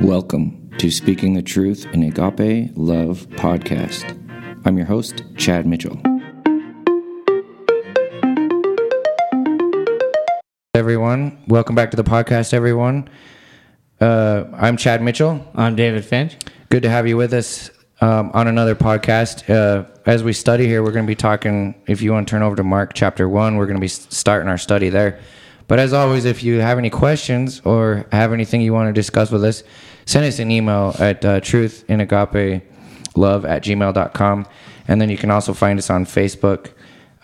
Welcome to Speaking the Truth in Agape Love podcast. I'm your host, Chad Mitchell. Everyone, welcome back to the podcast, everyone. Uh, I'm Chad Mitchell. I'm David Finch. Good to have you with us um, on another podcast. Uh, as we study here, we're going to be talking. If you want to turn over to Mark chapter 1, we're going to be starting our study there. But as always, if you have any questions or have anything you want to discuss with us, send us an email at uh, love at gmail.com. And then you can also find us on Facebook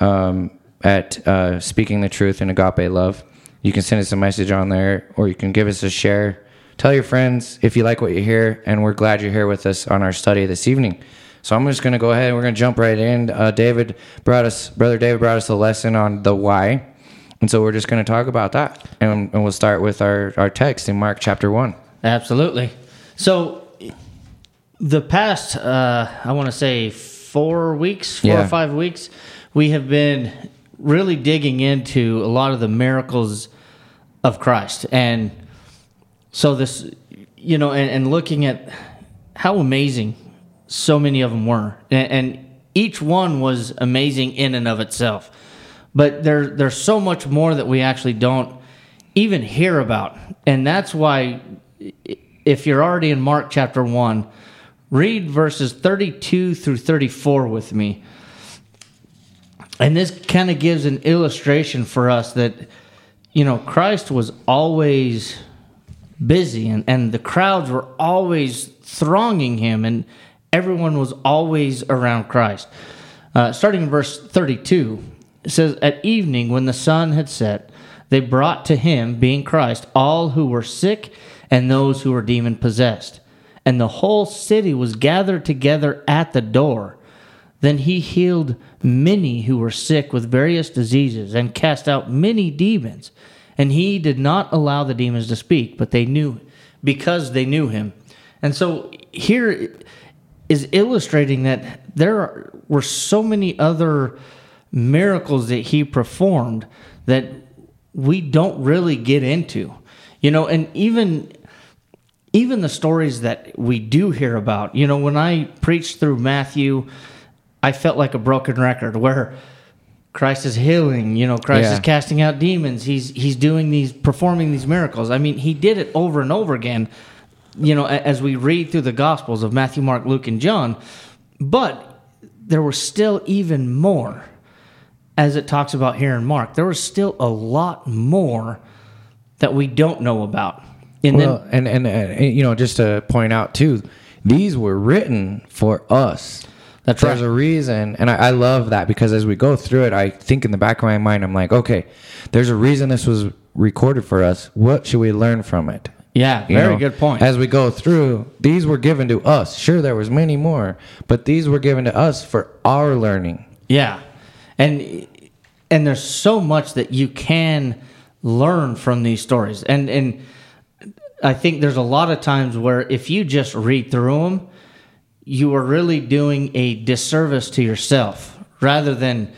um, at uh, Speaking the Truth in Agape Love. You can send us a message on there or you can give us a share. Tell your friends if you like what you hear, and we're glad you're here with us on our study this evening. So I'm just going to go ahead and we're going to jump right in. Uh, David brought us, Brother David brought us a lesson on the why. And so we're just going to talk about that. And, and we'll start with our, our text in Mark chapter 1. Absolutely. So, the past, uh, I want to say four weeks, four Yeah. or five weeks, we have been really digging into a lot of the miracles of Christ. And so, this, you know, and, and looking at how amazing so many of them were. And, and each one was amazing in and of itself. But there, there's so much more that we actually don't even hear about. And that's why, if you're already in Mark chapter 1, read verses 32 through 34 with me. And this kind of gives an illustration for us that, you know, Christ was always busy and, and the crowds were always thronging him and everyone was always around Christ. Uh, starting in verse 32, it says, At evening, when the sun had set, they brought to him, being Christ, all who were sick and those who were demon possessed. And the whole city was gathered together at the door. Then he healed many who were sick with various diseases and cast out many demons. And he did not allow the demons to speak, but they knew because they knew him. And so here is illustrating that there were so many other miracles that he performed that we don't really get into. You know, and even even the stories that we do hear about, you know, when I preached through Matthew, I felt like a broken record where Christ is healing, you know, Christ Yeah. is casting out demons. He's he's doing these performing these miracles. I mean, he did it over and over again, you know, as we read through the gospels of Matthew, Mark, Luke and John. But there was still even more as it talks about here in Mark. There was still a lot more that we don't know about. And Well, and, and, and, you know, just to point out too, these were written for us. That's There's right. a reason, and I, I love that because as we go through it, I think in the back of my mind, I'm like, okay, there's a reason this was recorded for us. What should we learn from it? yeah, You very know, good point. As we go through, these were given to us. Sure, there was many more, but these were given to us for our learning. Yeah, and and there's so much that you can learn from these stories, and and I think there's a lot of times where if you just read through them, you are really doing a disservice to yourself rather than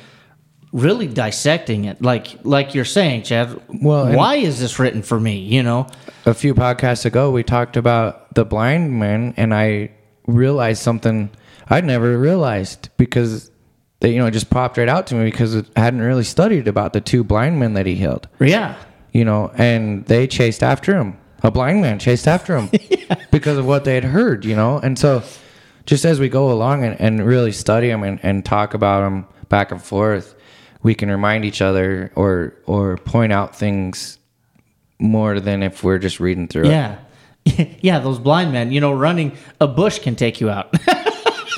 really dissecting it. Like like you're saying chad Well, why is this written for me you know? A few podcasts ago we talked about the blind man and i realized something i'd never realized because they you know it just popped right out to me because i hadn't really studied about the two blind men that he healed. Yeah. You know and they chased after him. A blind man chased after him because of what they had heard you know? And so just as we go along and, and really study them and, and talk about them back and forth we can remind each other or or point out things more than if we're just reading through it. Yeah. Yeah those blind men you know running a bush can take you out.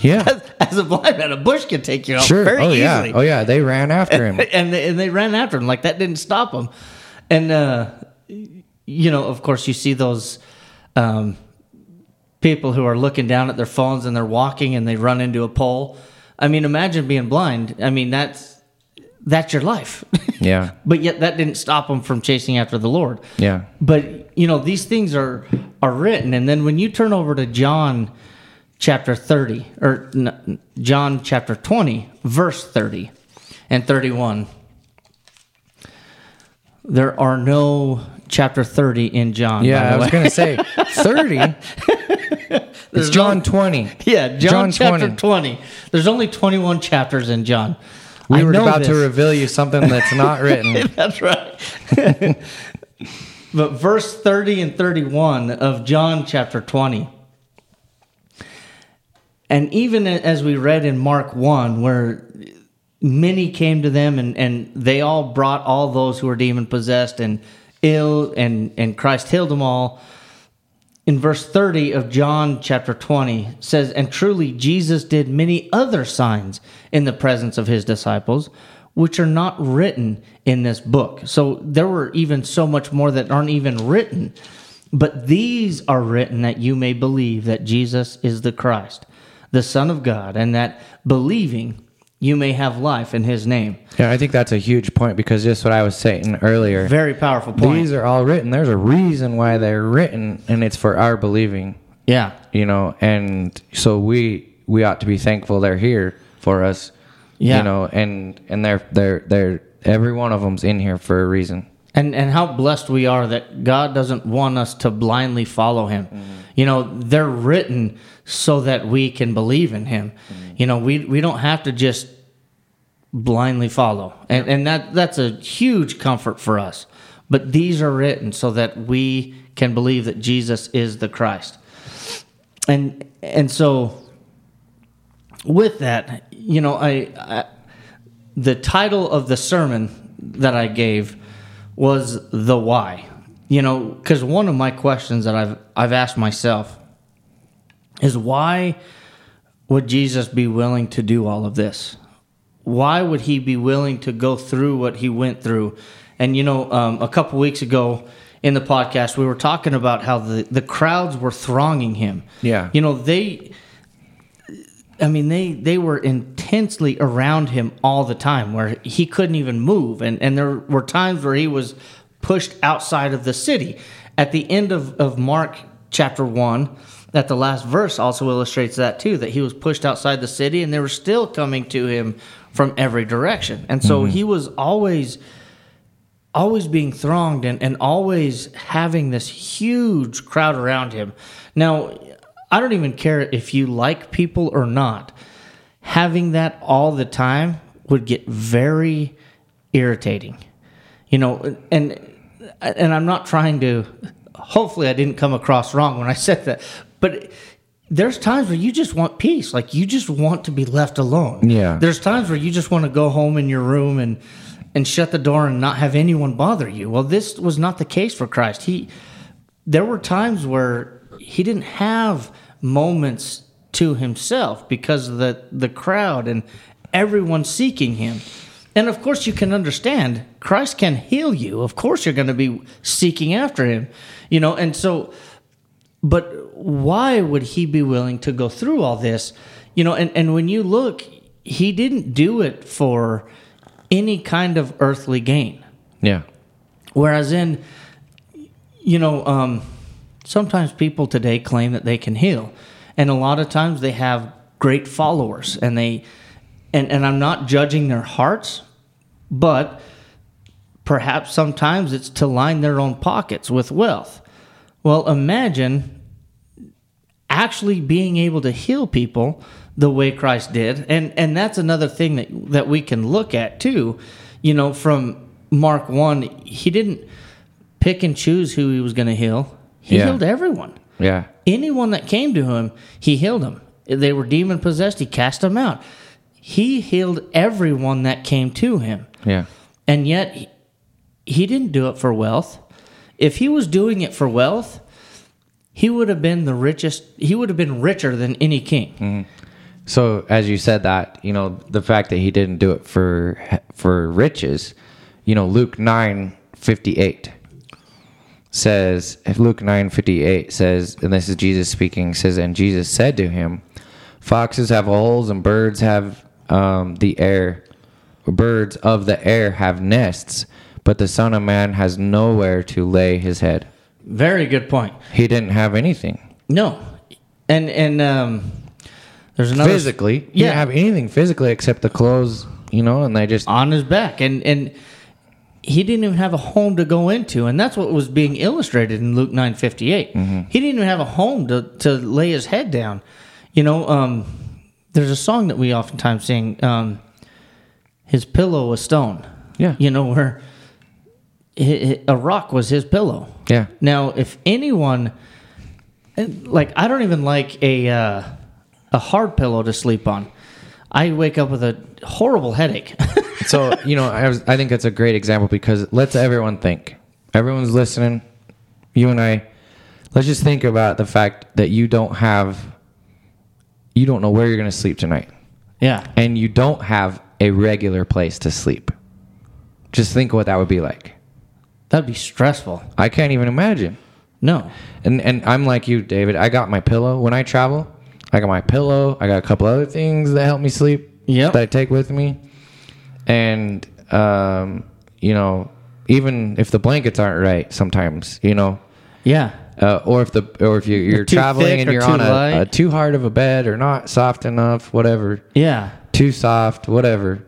Yeah as a blind man a bush could take you out sure. very oh yeah. oh yeah. They ran after him. And they, and they ran after him. Like that didn't stop him. And uh you know of course you see those um people who are looking down at their phones and they're walking and they run into a pole. I mean imagine being blind. I mean that's that's your life. Yeah. But yet that didn't stop them from chasing after the lord. Yeah. But you know these things are are written. And then when you turn over to john chapter 30 or john chapter 20 verse 30 and 31 there are no chapter 30 in John. Yeah, I was going to say 30. it's There's John no- 20. Yeah, John, John chapter 20. 20. There's only 21 chapters in John. We I were about to reveal you something that's not written. That's right. but verse 30 and 31 of John chapter 20. And even as we read in Mark 1, where many came to them and, and they all brought all those who were demon possessed and ill, and, and Christ healed them all. In verse 30 of John chapter 20 says, And truly Jesus did many other signs in the presence of his disciples, which are not written in this book. So there were even so much more that aren't even written. But these are written that you may believe that Jesus is the Christ, the Son of God, and that believing you may have life in his name. Yeah, I think that's a huge point because just what I was saying earlier. Very powerful point. These are all written. There's a reason why they're written, and it's for our believing. yeah. You know, and so we we ought to be thankful they're here for us. Yeah. You know, and and they're they're they're every one of them's in here for a reason. And and how blessed we are that God doesn't want us to blindly follow him. Mm-hmm. You know, they're written so that we can believe in him. Mm-hmm. You know, we we don't have to just blindly follow. And and that that's a huge comfort for us. But these are written so that we can believe that Jesus is the Christ. And and so with that, you know, I, I the title of the sermon that I gave was the why. You know, because one of my questions that I've I've asked myself is why would Jesus be willing to do all of this? Why would he be willing to go through what he went through? And you know, um, a couple weeks ago in the podcast, we were talking about how the the crowds were thronging him. Yeah. you know they. I mean, they they were intensely around him all the time, where he couldn't even move, and and there were times where he was pushed outside of the city. At the end of of Mark chapter one, that the last verse also illustrates that too, that he was pushed outside the city, and they were still coming to him from every direction, and so mm-hmm. he was always always being thronged and, and always having this huge crowd around him. Now, I don't even care if you like people or not. Having that all the time would get very irritating. You know, and and I'm not trying to hopefully I didn't come across wrong when I said that. But there's times where you just want peace. Like you just want to be left alone. Yeah. There's times where you just want to go home in your room and and shut the door and not have anyone bother you. Well, this was not the case for Christ. He there were times where he didn't have moments to himself because of the the crowd and everyone seeking him. And of course you can understand Christ can heal you. Of course you're going to be seeking after him. You know, and so but why would he be willing to go through all this? You know, and, and when you look, he didn't do it for any kind of earthly gain. Yeah. Whereas in, you know, um, sometimes people today claim that they can heal, and a lot of times they have great followers, and they, and and I'm not judging their hearts, but perhaps sometimes it's to line their own pockets with wealth. Well, imagine actually being able to heal people the way Christ did. And and that's another thing that that we can look at too. You know, from Mark 1, he didn't pick and choose who he was going to heal. He Yeah. healed everyone. Yeah. Anyone that came to him, he healed them. They were demon possessed, he cast them out. He healed everyone that came to him. Yeah. And yet, he- didn't do it for wealth. If he was doing it for wealth, he would have been the richest, he would have been richer than any king. Mm-hmm. So as you said that, you know, the fact that he didn't do it for for riches, you know, Luke 9:58 says Luke 9:58 says and this is Jesus speaking says and Jesus said to him, foxes have holes and birds have um, the air birds of the air have nests, but the son of man has nowhere to lay his head. Very good point. He didn't have anything. No. And, and, um, there's another physically. He didn't have anything physically except the clothes, you know, and they just on his back and and he didn't even have a home to go into, and that's what was being illustrated in Luke nine fifty eight. He didn't even have a home to to lay his head down. You know, um, there's a song that we oftentimes sing. Um, his pillow was stone. Yeah. You know where a rock was his pillow. Yeah. Now, if anyone, like, I don't even like a uh, a hard pillow to sleep on. I wake up with a horrible headache. so you know I, was, I think that's a great example because let's everyone think everyone's listening you and i let's just think about the fact that you don't have you don't know where you're going to sleep tonight yeah. and you don't have a regular place to sleep just think what that would be like That'd be stressful. i can't even imagine No. and and i'm like you david i got my pillow when i travel i got my pillow i got a couple other things that help me sleep Yep. that i take with me and um, you know even if the blankets aren't right sometimes you know Yeah. Uh, or if the or if you, you're traveling and you're on a, a too hard of a bed or not soft enough whatever. Yeah. too soft whatever.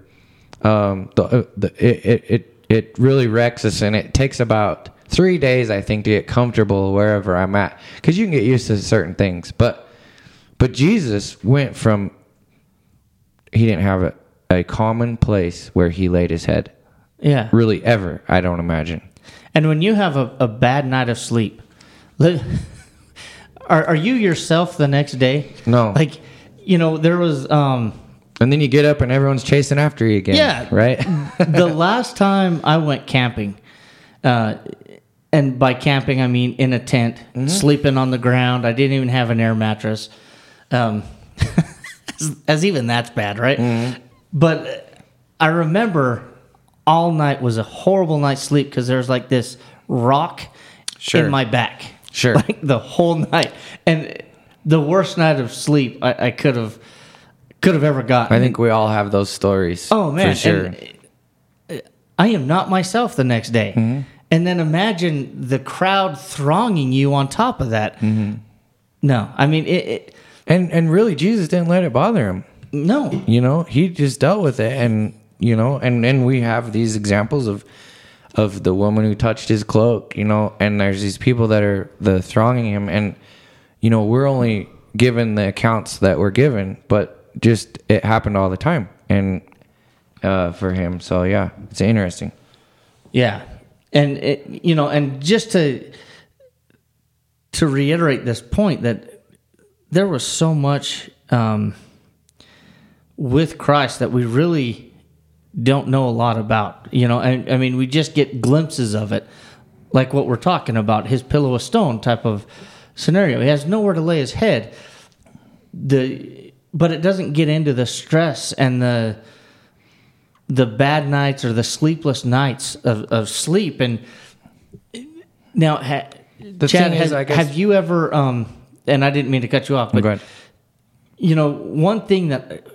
Um, the, uh, the, it, it, it, it really wrecks us and it takes about three days i think to get comfortable wherever i'm at. Because you can get used to certain things but but jesus went from he didn't have a, a common place where he laid his head. Yeah. really ever i don't imagine. And when you have a, a bad night of sleep, are, are you yourself the next day? No. Like, you know, there was um, and then you get up and everyone's chasing after you again Yeah. right the last time I went camping, uh, and by camping I mean in a tent, sleeping on the ground. I didn't even have an air mattress. Um, as, as even that's bad, right? But I remember all night was a horrible night's sleep because there's like this rock Sure. in my back, Sure. like the whole night, and the worst night of sleep I, I could have could have ever gotten. i think we all have those stories Oh man, for sure and, uh, I am not myself the next day. Mm-hmm. And then imagine the crowd thronging you on top of that. Mm-hmm. No, I mean it, it. and and really jesus didn't let it bother him No, you know he just dealt with it and you know and and we have these examples of of the woman who touched his cloak you know? And there's these people that are the thronging him. And you know we're only given the accounts that we're given but just it happened all the time. And uh for him. So yeah it's interesting. Yeah, and it, you know, and just to to reiterate this point that there was so much um, with Christ that we really don't know a lot about. You know, I, I mean, we just get glimpses of it, like what we're talking about, his pillow of stone type of scenario. He has nowhere to lay his head. The but it doesn't get into the stress and the the bad nights or the sleepless nights of, of sleep. And now, ha, The Chad, thing is, I guess- have you ever? Um, and I didn't mean to cut you off, but you know, one thing that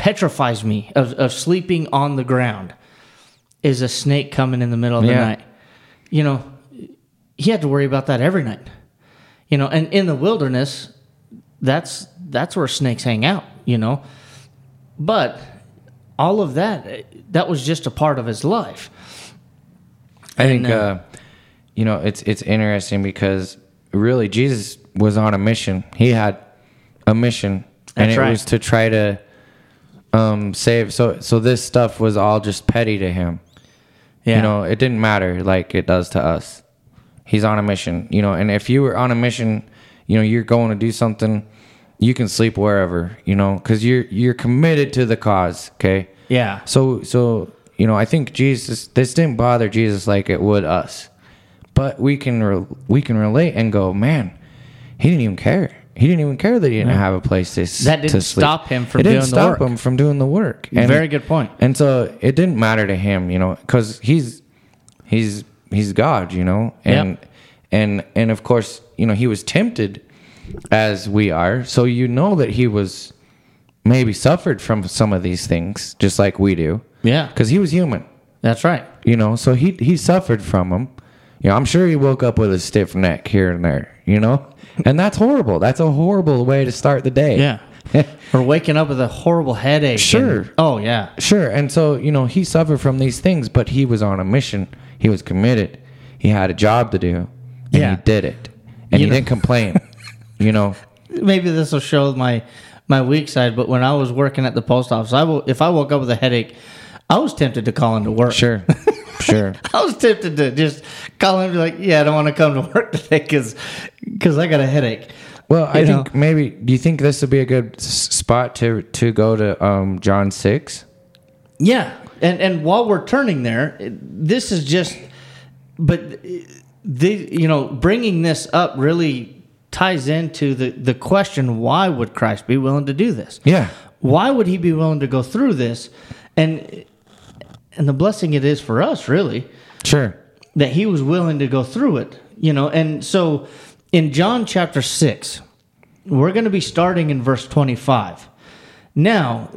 petrifies me of, of sleeping on the ground is a snake coming in the middle of the Yeah. night. You know, he had to worry about that every night. You know, and in the wilderness, that's that's where snakes hang out. You know, but all of that that was just a part of his life. I think uh, uh, you know it's it's interesting because really Jesus was on a mission. He had a mission, and it right. was to try to um, save. So so this stuff was all just petty to him. Yeah. You know, it didn't matter like it does to us. He's on a mission. You know, and if you were on a mission, you know, you're going to do something. You can sleep wherever. You know, because you're you're committed to the cause. Okay. Yeah. So so you know, I think Jesus this didn't bother Jesus like it would us, but we can re- we can relate and go, man, he didn't even care. He didn't even care that he didn't have a place to That didn't to stop him from it didn't doing the stop work. him from doing the work. Very good point. And so it didn't matter to him, you know, because he's he's he's God, you know, and Yep. and and of course, you know, he was tempted as we are, so you know that he was maybe suffered from some of these things, just like we do, Yeah. because he was human, That's right. you know, so he he suffered from them. You know, I'm sure he woke up with a stiff neck here and there, you know, and that's horrible. That's a horrible way to start the day. Yeah. or waking up with a horrible headache. and- Sure. oh yeah. Sure. And so, you know, he suffered from these things, but he was on a mission. He was committed. He had a job to do, and Yeah. he did it. And You he know- didn't complain. you know, Maybe this will show my my weak side. But when I was working at the post office, I will, if I woke up with a headache, I was tempted to call into work. sure. sure. I was tempted to just and be like, "Yeah, I don't want to come to work today because because I got a headache." Well, I You think maybe. Do you think this would be a good spot to to go to um, John six? Yeah, and and while we're turning there, this is just, but the you know bringing this up really ties into the the question: Why would Christ be willing to do this? Yeah. Why would he be willing to go through this? And and the blessing it is for us, really, Sure. That he was willing to go through it. You know, and so in John chapter six, we're going to be starting in verse twenty-five. Now,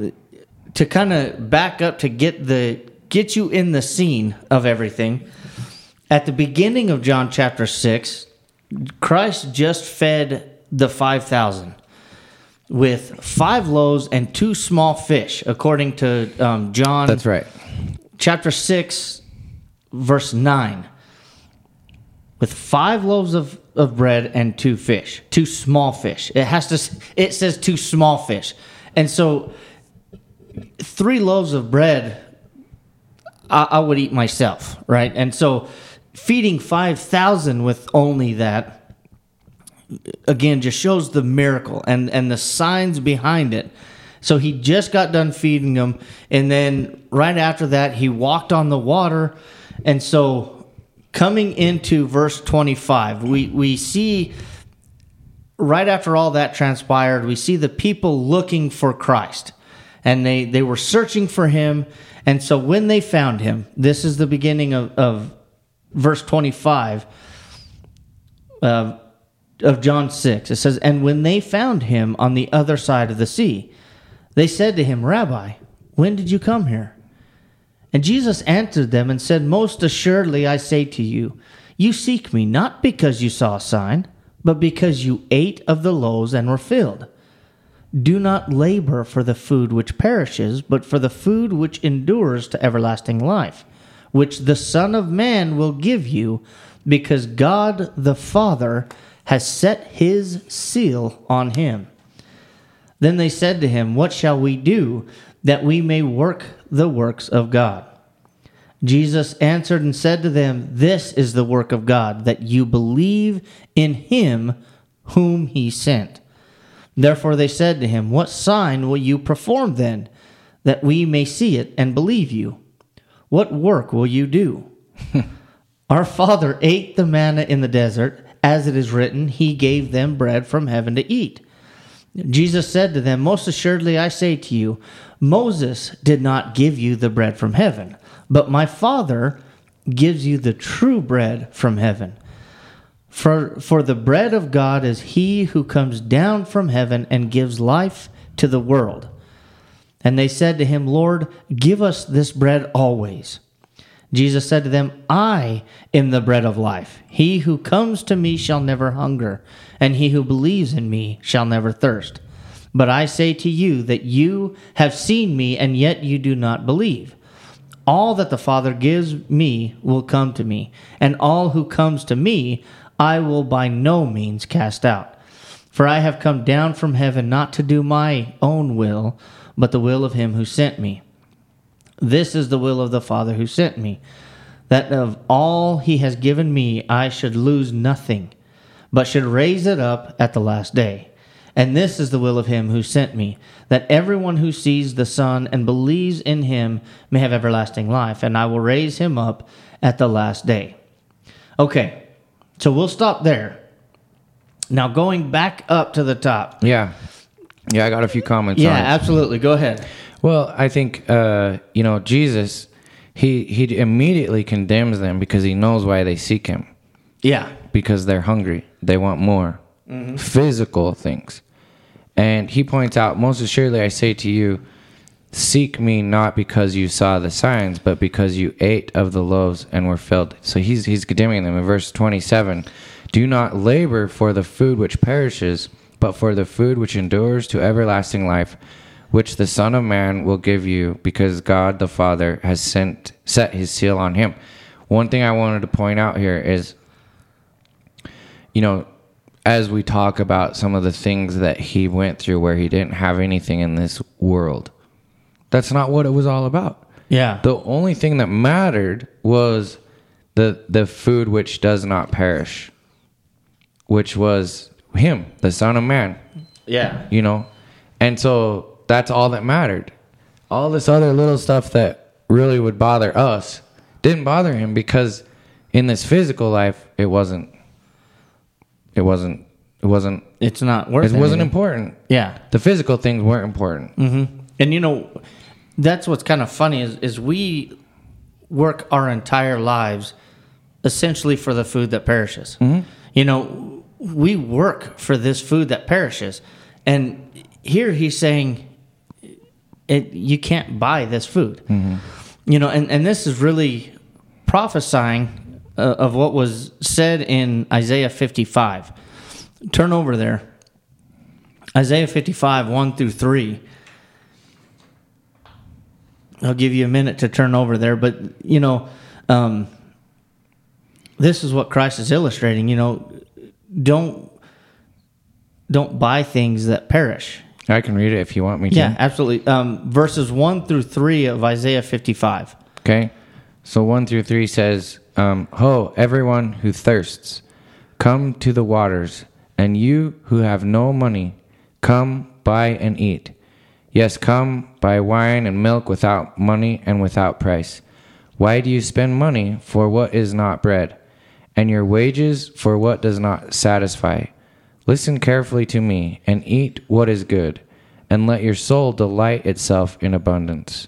to kind of back up to get the get you in the scene of everything, at the beginning of John chapter six, Christ just fed the five thousand with five loaves and two small fish, according to um, John That's right. chapter 6, verse 9. With five loaves of, of bread and two fish, two small fish. It has to, it says two small fish. And so, three loaves of bread, I, I would eat myself, right? And so, feeding 5,000 with only that, again just shows the miracle and and the signs behind it so he just got done feeding them and then right after that he walked on the water and so coming into verse 25 we we see right after all that transpired we see the people looking for Christ and they they were searching for him and so when they found him this is the beginning of, of verse 25 uh, of John 6. It says, And when they found him on the other side of the sea, they said to him, Rabbi, when did you come here? And Jesus answered them and said, Most assuredly I say to you, you seek me not because you saw a sign, but because you ate of the loaves and were filled. Do not labor for the food which perishes, but for the food which endures to everlasting life, which the Son of Man will give you, because God the Father has set his seal on him. Then they said to him, What shall we do that we may work the works of God? Jesus answered and said to them, This is the work of God, that you believe in him whom he sent. Therefore they said to him, What sign will you perform then, that we may see it and believe you? What work will you do? Our father ate the manna in the desert, as it is written, He gave them bread from heaven to eat. Jesus said to them, Most assuredly I say to you, Moses did not give you the bread from heaven, but my Father gives you the true bread from heaven. For, for the bread of God is he who comes down from heaven and gives life to the world. And they said to him, Lord, give us this bread always. Jesus said to them, I am the bread of life. He who comes to me shall never hunger, and he who believes in me shall never thirst. But I say to you that you have seen me, and yet you do not believe. All that the Father gives me will come to me, and all who comes to me I will by no means cast out. For I have come down from heaven not to do my own will, but the will of him who sent me. This is the will of the Father who sent me, that of all he has given me I should lose nothing, but should raise it up at the last day. And this is the will of him who sent me, that everyone who sees the Son and believes in him may have everlasting life, and I will raise him up at the last day. Okay, so we'll stop there. Now, going back up to the top. Yeah. Yeah, I got a few comments Yeah, absolutely. Go ahead. Well, I think uh, you know Jesus. He he immediately condemns them because he knows why they seek him Yeah. because they're hungry. They want more mm-hmm. physical things, and he points out, most assuredly, I say to you, seek me not because you saw the signs, but because you ate of the loaves and were filled. So he's he's condemning them in verse twenty seven. Do not labor for the food which perishes, but for the food which endures to everlasting life, which the Son of Man will give you, because God the Father has sent set his seal on him. One thing I wanted to point out here is you know, as we talk about some of the things that he went through where he didn't have anything in this world, that's not what it was all about. Yeah. The only thing that mattered was the the food which does not perish, which was him, the Son of Man, yeah. you know? And so that's all that mattered. All this other little stuff that really would bother us didn't bother him because in this physical life it wasn't it wasn't it wasn't It's not worth it wasn't important. Yeah. The physical things weren't important. Mm-hmm. And you know, that's what's kind of funny is is we work our entire lives essentially for the food that perishes. Mm-hmm. You know, we work for this food that perishes. And here he's saying it you can't buy this food. Mm-hmm. You know, and, and this is really prophesying uh, of what was said in Isaiah 55. Turn over there. Isaiah 55, 1 through 3. I'll give you a minute to turn over there, but you know, um, this is what Christ is illustrating. You know, don't don't buy things that perish. I can read it if you want me to. Yeah, absolutely. Um, verses one through three of Isaiah fifty-five. Okay. So one through three says, um, Ho, everyone who thirsts, come to the waters, and you who have no money, come buy and eat. Yes, come buy wine and milk without money and without price. Why do you spend money for what is not bread, and your wages for what does not satisfy? Listen carefully to me, and eat what is good, and let your soul delight itself in abundance.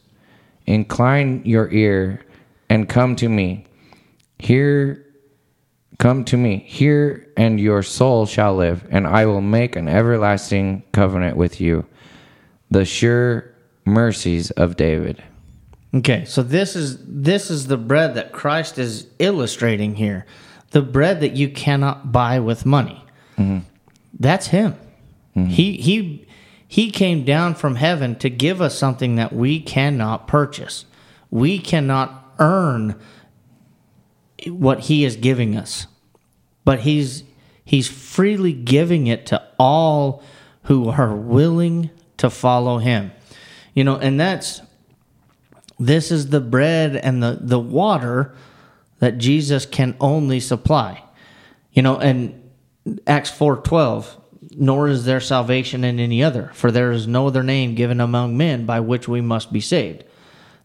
Incline your ear and come to me. Hear, come to me. Here, and your soul shall live, and I will make an everlasting covenant with you. The sure mercies of David. Okay, so this is this is the bread that Christ is illustrating here. The bread that you cannot buy with money. Mm-hmm. That's him. Mm-hmm. He he he came down from heaven to give us something that we cannot purchase. We cannot earn what he is giving us. But he's he's freely giving it to all who are willing to follow him. You know, and that's this is the bread and the, the water that Jesus can only supply. You know, and Acts 4:12, nor is there salvation in any other, for there is no other name given among men by which we must be saved.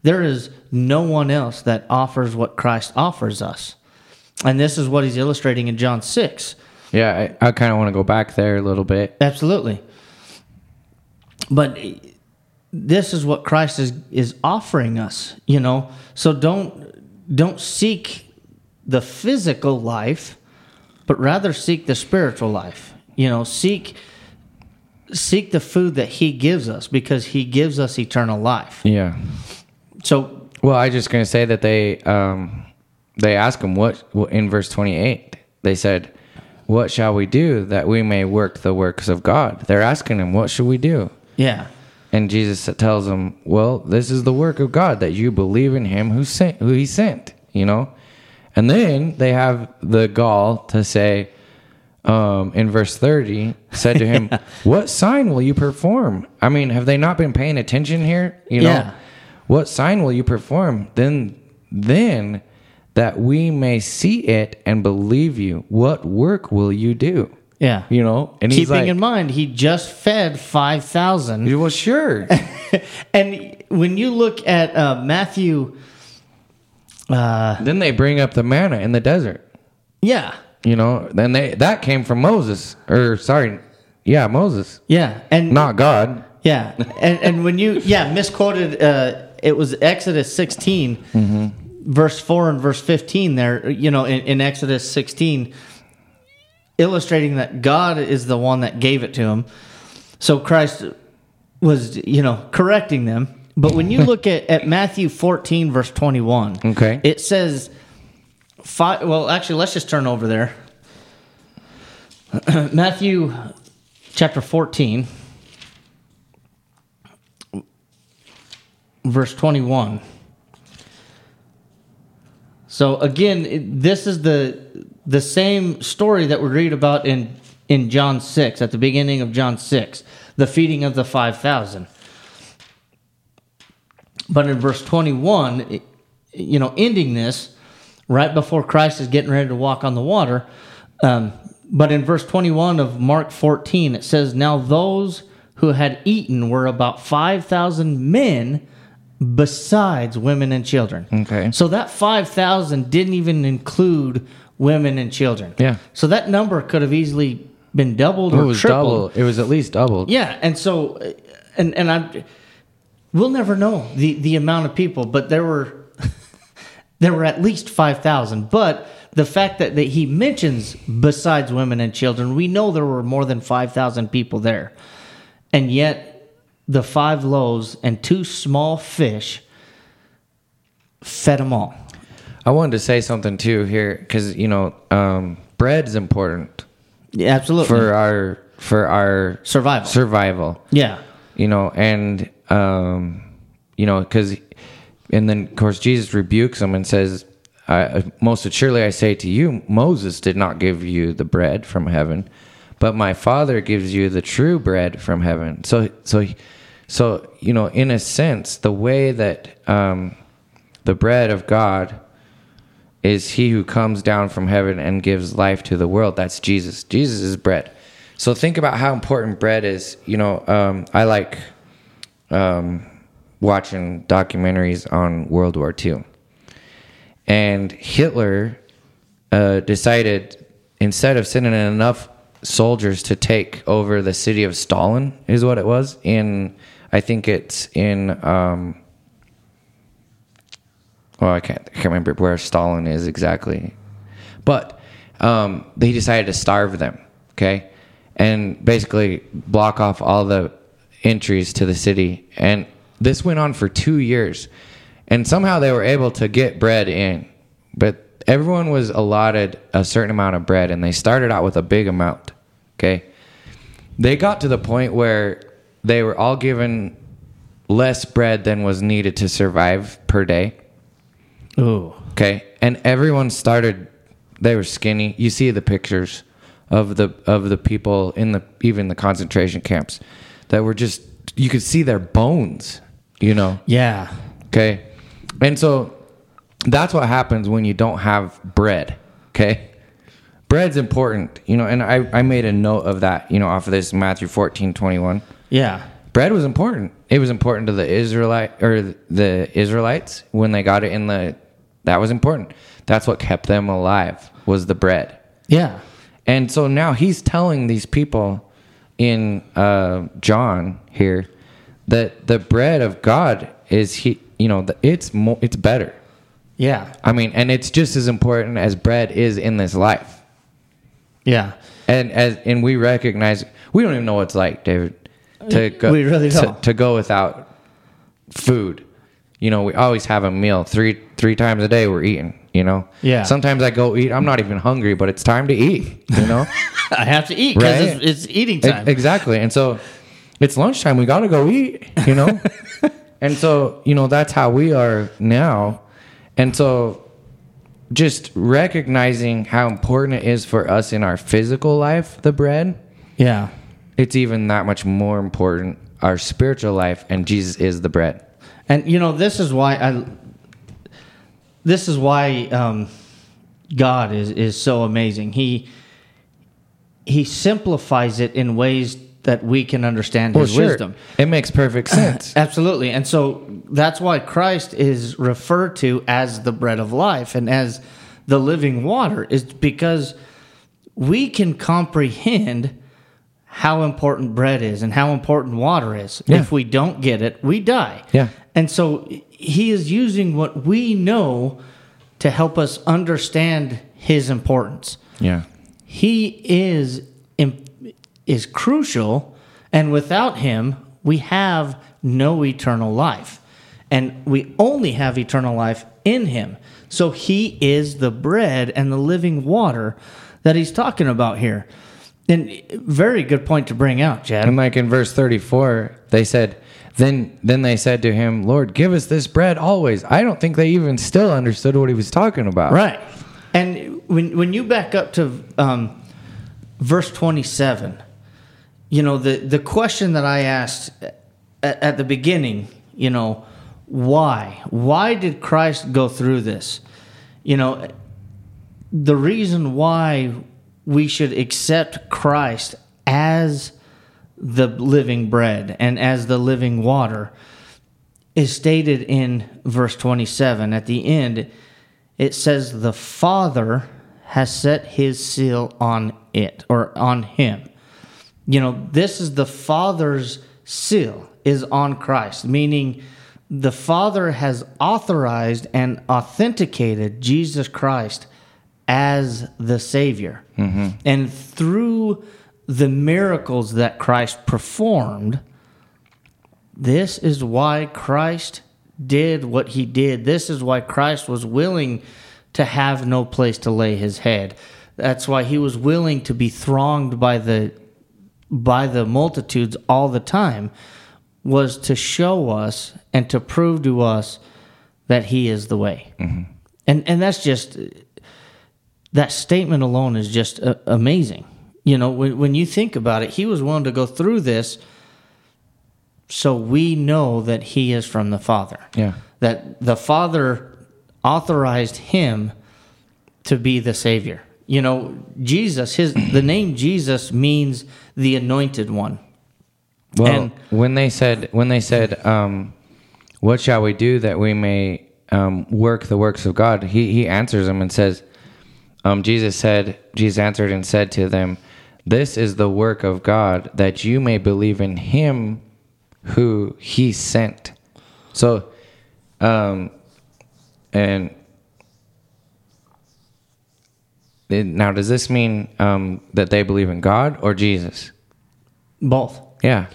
There is no one else that offers what Christ offers us. And this is what he's illustrating in John 6. Yeah, I, I kind of want to go back there a little bit. Absolutely. But this is what Christ is is offering us, you know. So don't don't seek the physical life, but rather seek the spiritual life. You know, seek seek the food that he gives us because he gives us eternal life. Yeah. So Well, I just gonna say that they um, they asked him what what- in verse twenty eight. They said, "What shall we do that we may work the works of God?" They're asking him, "What should we do?" yeah. And Jesus tells them, "Well, this is the work of God that you believe in Him who sent, who He sent." You know, and then they have the gall to say, um, in verse thirty, said to him, "What sign will you perform?" I mean, have they not been paying attention here? You know, Yeah. What sign will you perform? Then, then that we may see it and believe you. What work will you do? Yeah. You know, and he's Keeping like, in mind he just fed 5,000 "Well, sure." and when you look at uh, Matthew uh, then they bring up the manna in the desert. yeah. You know, then they that came from Moses, or sorry, yeah, Moses, Yeah, and not God. yeah, and and when you yeah misquoted, uh, it was Exodus 16, verse four and verse fifteen. There, you know, in, in Exodus sixteen, illustrating that God is the one that gave it to him. So Christ was, you know, correcting them. But when you look at, at Matthew 14, verse 21, Okay. it says, five, well, actually, let's just turn over there. Matthew chapter 14, verse 21. So again, this is the the same story that we read about in in John 6 at the beginning of John 6, the feeding of the 5000. But in verse 21, it- you know, ending this right before Christ is getting ready to walk on the water, um, but in verse 21 of Mark 14, it says, Now those who had eaten were about 5,000 men besides women and children. Okay. So that 5,000 didn't even include women and children. Yeah. So that number could have easily been doubled It or was tripled. double. It was at least doubled. Yeah, and so, and and I, we'll never know the the amount of people, but there were there were at least five thousand. But the fact that, that he mentions besides women and children, we know there were more than five thousand people there, and yet the five loaves and two small fish fed them all. I wanted to say something too here because you know um, bread is important Yeah, absolutely for our for our survival. survival. yeah, You know, and um, you know because and then of course Jesus rebukes them and says, I, "Most assuredly I say to you, Moses did not give you the bread from heaven, but my Father gives you the true bread from heaven." So so so you know, in a sense, the way that um, the bread of God is he who comes down from heaven and gives life to the world. That's Jesus. Jesus is bread. So think about how important bread is. You know, um, I like um, watching documentaries on World War II. And Hitler uh, decided instead of sending in enough soldiers to take over the city of Stalin, is what it was in. I think it's in. Um, well, I can't, I can't remember where Stalin is exactly, but um, they decided to starve them. Okay, and basically block off all the entries to the city, and this went on for two years, and somehow they were able to get bread in, but everyone was allotted a certain amount of bread, and they started out with a big amount. Okay, they got to the point where they were all given less bread than was needed to survive per day. ooh, Okay, and everyone started. They were skinny. You see the pictures of the of the people in the even the concentration camps that were just. You could see their bones. You know. yeah, Okay, and so that's what happens when you don't have bread. Okay, bread's important. You know, and I I made a note of that. You know, off of this Matthew fourteen twenty one yeah, bread was important. It was important to the Israelite or the Israelites when they got it in the. That was important. That's what kept them alive was the bread. yeah, And so now he's telling these people in uh, John here that the bread of God is he. You know, the, it's more, it's better. yeah, I mean, and it's just as important as bread is in this life. yeah. and as and we recognize we don't even know what it's like, David, to go We really to, to go without food. You know, we always have a meal three three times a day. We're eating. You know. Yeah. Sometimes I go eat. I'm not even hungry, but it's time to eat. You know. I have to eat because Right. it's, it's eating time. exactly. And so it's lunchtime. We got to go eat. You know. and so you know that's how we are now. And so just recognizing how important it is for us in our physical life, the bread yeah, it's even that much more important our spiritual life and jesus is the bread and you know this is why I. This is why um, God is is so amazing. He he simplifies it in ways that we can understand His wisdom. it makes perfect sense Absolutely. And so that's why Christ is referred to as the bread of life and as the living water, is because we can comprehend how important bread is and how important water is. Yeah. If we don't get it, we die. Yeah. And so he is using what we know to help us understand his importance yeah he is is crucial and without him we have no eternal life and we only have eternal life in him so he is the bread and the living water that he's talking about here And very good point to bring out, Chad. And like in verse 34, they said, then then they said to him, Lord, give us this bread always. I don't think they even still understood what he was talking about. Right. And when when you back up to um, verse 27, you know, the, the question that I asked at, at the beginning, you know, why? Why did Christ go through this? You know, the reason why we should accept Christ as the living bread and as the living water is stated in verse 27. At the end, it says, The Father has set his seal on it or on him. You know, this is the Father's seal is on Christ, meaning the Father has authorized and authenticated Jesus Christ as the Savior. Mm-hmm. And through the miracles that Christ performed, this is why Christ did what he did. This is why Christ was willing to have no place to lay his head. That's why he was willing to be thronged by the by the multitudes all the time was to show us and to prove to us that he is the way. Mm-hmm. And and that's just that statement alone is just uh, amazing. You know, when, when you think about it, he was willing to go through this so we know that he is from the Father. Yeah. That the Father authorized him to be the Savior. You know, Jesus, his the name Jesus means the anointed one. Well, And- when they said when they said, um, "What shall we do that we may um, work the works of God?" He he answers them and says, um, "Jesus said, Jesus answered and said to them, This is the work of God that you may believe in Him who He sent." So, um, and now does this mean um, that they believe in God or Jesus? Both. Yeah.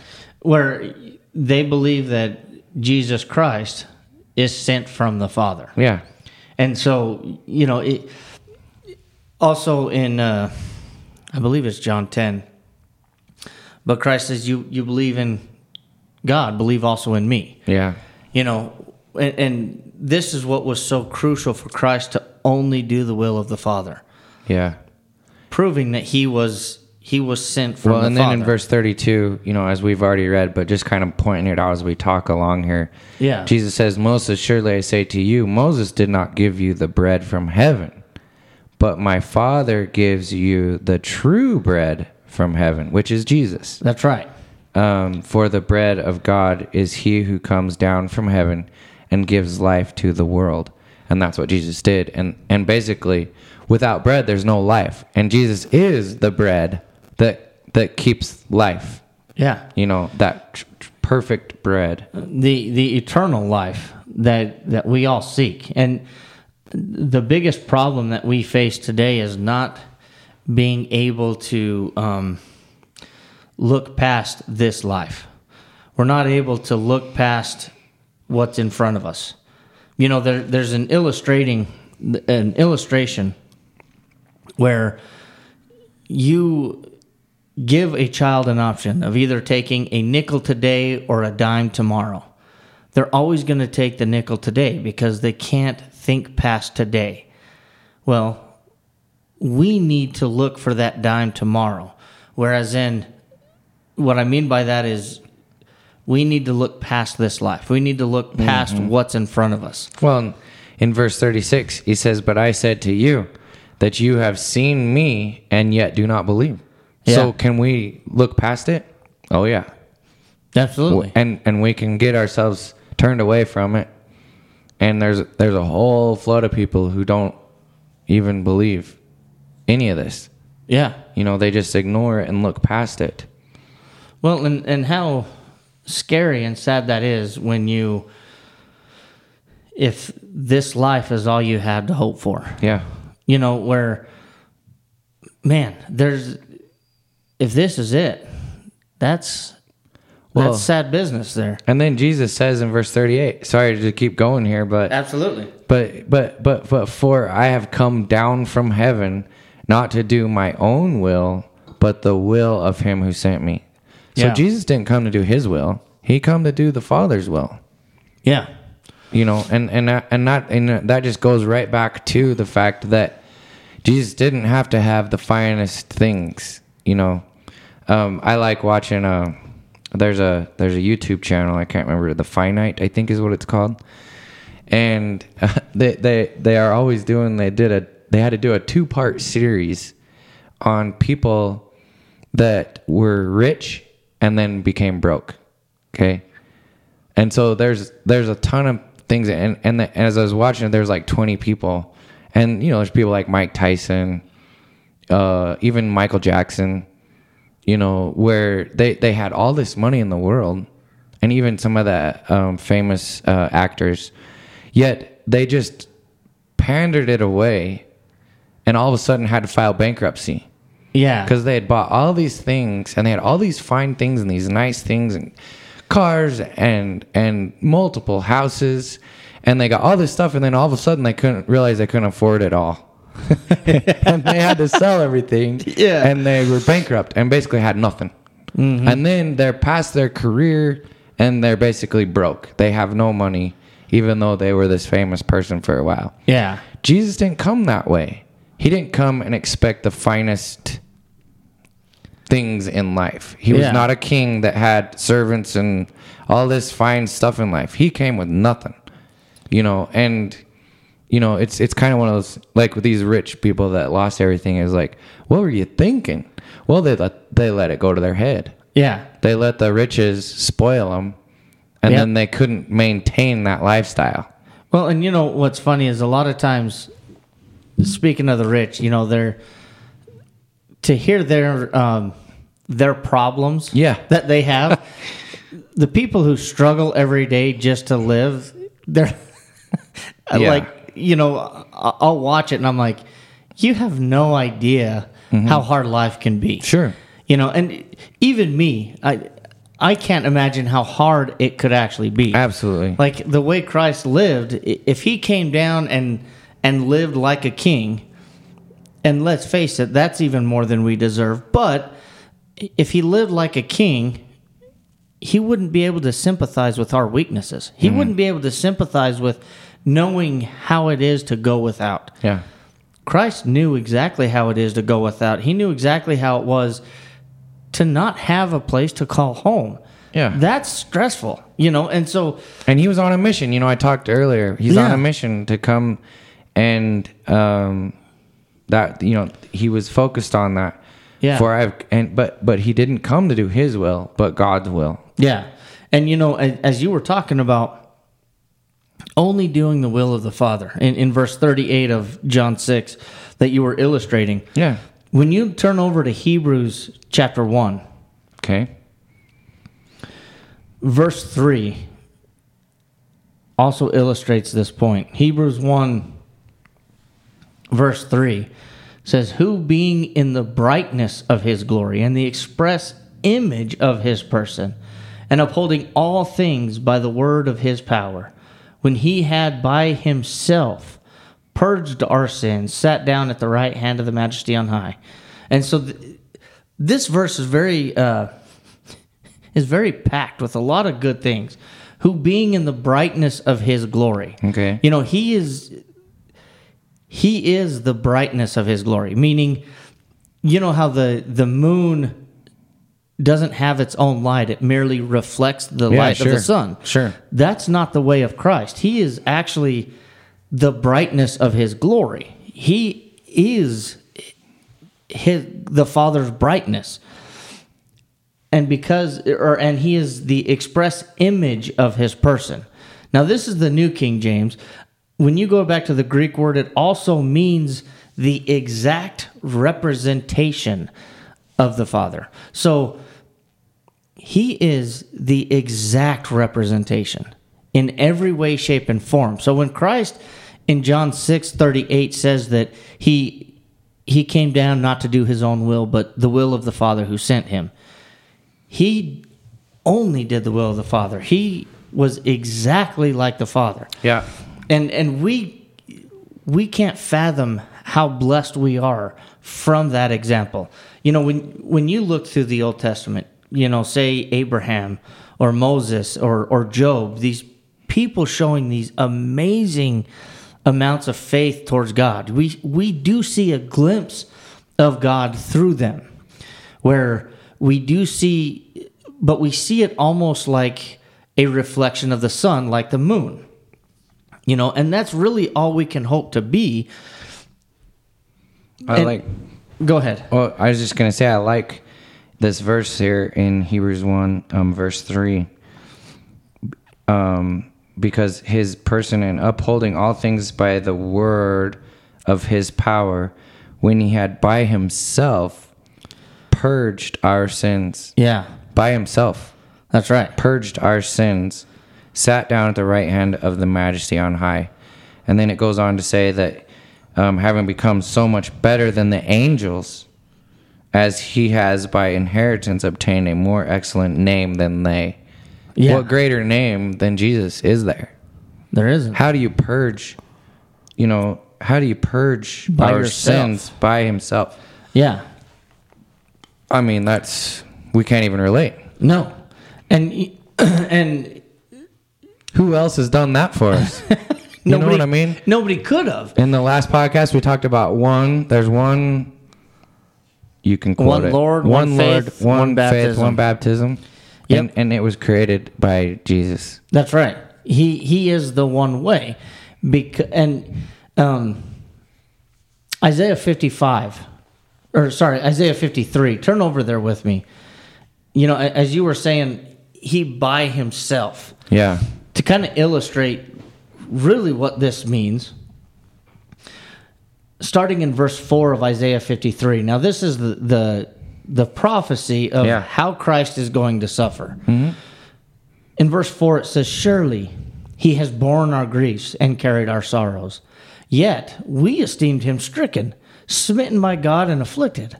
Where they believe that Jesus Christ is sent from the Father. Yeah. And so, you know, it also in uh I believe it's John 10. But Christ says you you believe in God, believe also in me. Yeah. You know, and, and this is what was so crucial for Christ to only do the will of the Father, Yeah. proving that he was he was sent from Well, the and then in verse 32, you know, as we've already read, but just kind of pointing it out as we talk along here. Yeah. Jesus says, Moses, surely I say to you, Moses did not give you the bread from heaven, but my Father gives you the true bread from heaven, which is Jesus. That's right. Um, for the bread of God is he who comes down from heaven and gives life to the world. And that's what Jesus did. And and basically, without bread, there's no life. And Jesus is the bread that that keeps life. Yeah. You know, that tr- tr- perfect bread. the the eternal life that that we all seek and the biggest problem that we face today is not being able to um, look past this life we're not able to look past what's in front of us you know there, there's an illustrating an illustration where you give a child an option of either taking a nickel today or a dime tomorrow. They're always going to take the nickel today because they can't think past today. Well, we need to look for that dime tomorrow. Whereas in what I mean by that is we need to look past this life. We need to look past mm-hmm. what's in front of us. Well, in, in verse 36, he says, But I said to you that you have seen me and yet do not believe. So can we look past it? Oh, yeah. Absolutely. and and we can get ourselves turned away from it and there's there's a whole flood of people who don't even believe any of this. Yeah. you know they just ignore it and look past it. Well, and, and how scary and sad that is when you, if this life is all you have to hope for, yeah. You know, where, man, there's, if this is it, that's, Well- that's sad business there. and then jesus says in verse 38 sorry to keep going here but Absolutely. but but but but for i have come down from heaven not to do my own will but the will of him who sent me. So Yeah. Jesus didn't come to do his will. He come to do the Father's will. Yeah. You know, and and that, and that and that just goes right back to the fact that Jesus didn't have to have the finest things. You know, um, I like watching. Uh, there's a there's a YouTube channel. I can't remember the Finite. I think is what it's called. And uh, they they they are always doing. They did a they had to do a two part series on people that were rich and then became broke. Okay. And so there's there's a ton of things, and and the, as I was watching it, there's like 20 people, and you know there's people like Mike Tyson, uh, even Michael Jackson, you know, where they they had all this money in the world, and even some of the um, famous uh, actors, yet they just pandered it away, and all of a sudden had to file bankruptcy Yeah. because they had bought all these things and they had all these fine things and these nice things and cars and and multiple houses and they got all this stuff and then all of a sudden they couldn't realize they couldn't afford it all and they had to sell everything Yeah. and they were bankrupt and basically had nothing mm-hmm. and then they're past their career and they're basically broke they have no money even though they were this famous person for a while yeah. Jesus didn't come that way. He didn't come and expect the finest things in life. He was not a king that had servants and all this fine stuff in life. He came with nothing. You know, and you know, it's it's kind of one of those like with these rich people that lost everything is like, what were you thinking? Well, they let they let it go to their head. Yeah. They let the riches spoil them, and Yep. then they couldn't maintain that lifestyle. Well, and you know what's funny is a lot of times, speaking of the rich, you know, they're to hear their um, their problems, Yeah. that they have. the people who struggle every day just to live, they're Yeah. like, you know, I'll watch it and I'm like, you have no idea how hard life can be. Mm-hmm. Sure. You know, and even me, I I can't imagine how hard it could actually be. Absolutely. Like the way Christ lived, if he came down and and lived like a king, and let's face it, that's even more than we deserve. But if he lived like a king, he wouldn't be able to sympathize with our weaknesses. He wouldn't be able to sympathize with knowing how it is to go without. Yeah. Christ knew exactly how it is to go without. He knew exactly how it was to not have a place to call home. Yeah. That's stressful, you know, and so And he was on a mission. You know, I talked earlier. He's on a mission to come and um that you know, he was focused on that. Yeah. For I've and but but he didn't come to do his will, but God's will. Yeah. And you know, as you were talking about only doing the will of the Father in, in verse 38 of John 6 that you were illustrating. Yeah. When you turn over to Hebrews chapter 1, Okay. verse 3 also illustrates this point. Hebrews 1, verse 3 says, Who being in the brightness of his glory and the express image of his person, and upholding all things by the word of his power, when he had by himself purged our sins, sat down at the right hand of the majesty on high. And so th- this verse is very. Uh, is very packed with a lot of good things. Who being in the brightness of his glory. Okay. You know, he is he is the brightness of his glory, meaning you know how the the moon doesn't have its own light, it merely reflects the Yeah, light of the sun. Sure. That's not the way of Christ. He is actually the brightness of his glory. He is his the Father's brightness and because or and he is the express image of his person. Now this is the New King James. When you go back to the Greek word it also means the exact representation of the Father. So he is the exact representation in every way shape and form. So when Christ in John 6:38 says that he he came down not to do his own will but the will of the Father who sent him he only did the will of the father he was exactly like the father Yeah. and and we we can't fathom how blessed we are from that example. You know, when when you look through the Old Testament, you know, say Abraham or Moses or or Job, these people showing these amazing amounts of faith towards God. We we do see a glimpse of God through them, where we do see, but we see it almost like a reflection of the sun, like the moon. You know, and that's really all we can hope to be. I And- like. Go ahead. Well, I was just gonna say I like this verse here in Hebrews one, um, verse three. Um, because his person in upholding all things by the word of his power, when he had by himself purged our sins Yeah, by himself, that's right. purged our sins, sat down at the right hand of the majesty on high. And then it goes on to say that um, having become so much better than the angels, as he has by inheritance obtained a more excellent name than they. Yeah. What greater name than Jesus is there? There isn't. How do you purge, you know, how do you purge By our yourself. sins by himself? Yeah. I mean, that's, we can't even relate. No. And and Who else has done that for us? you know what I mean? Nobody could have. In the last podcast, we talked about one. There's one. You can quote One it. Lord, one faith, one, one faith, baptism. one baptism. Yep. And, and it was created by Jesus. That's right. He he is the one way. Because and um, Isaiah 55 or sorry, Isaiah 53. Turn over there with me. You know, as you were saying, he by himself. Yeah. to kind of illustrate really what this means, starting in verse 4 of Isaiah 53. Now, this is the, the, the prophecy of Yeah. how Christ is going to suffer. Mm-hmm. In verse 4, it says, Surely he has borne our griefs and carried our sorrows. Yet we esteemed him stricken, smitten by God, and afflicted.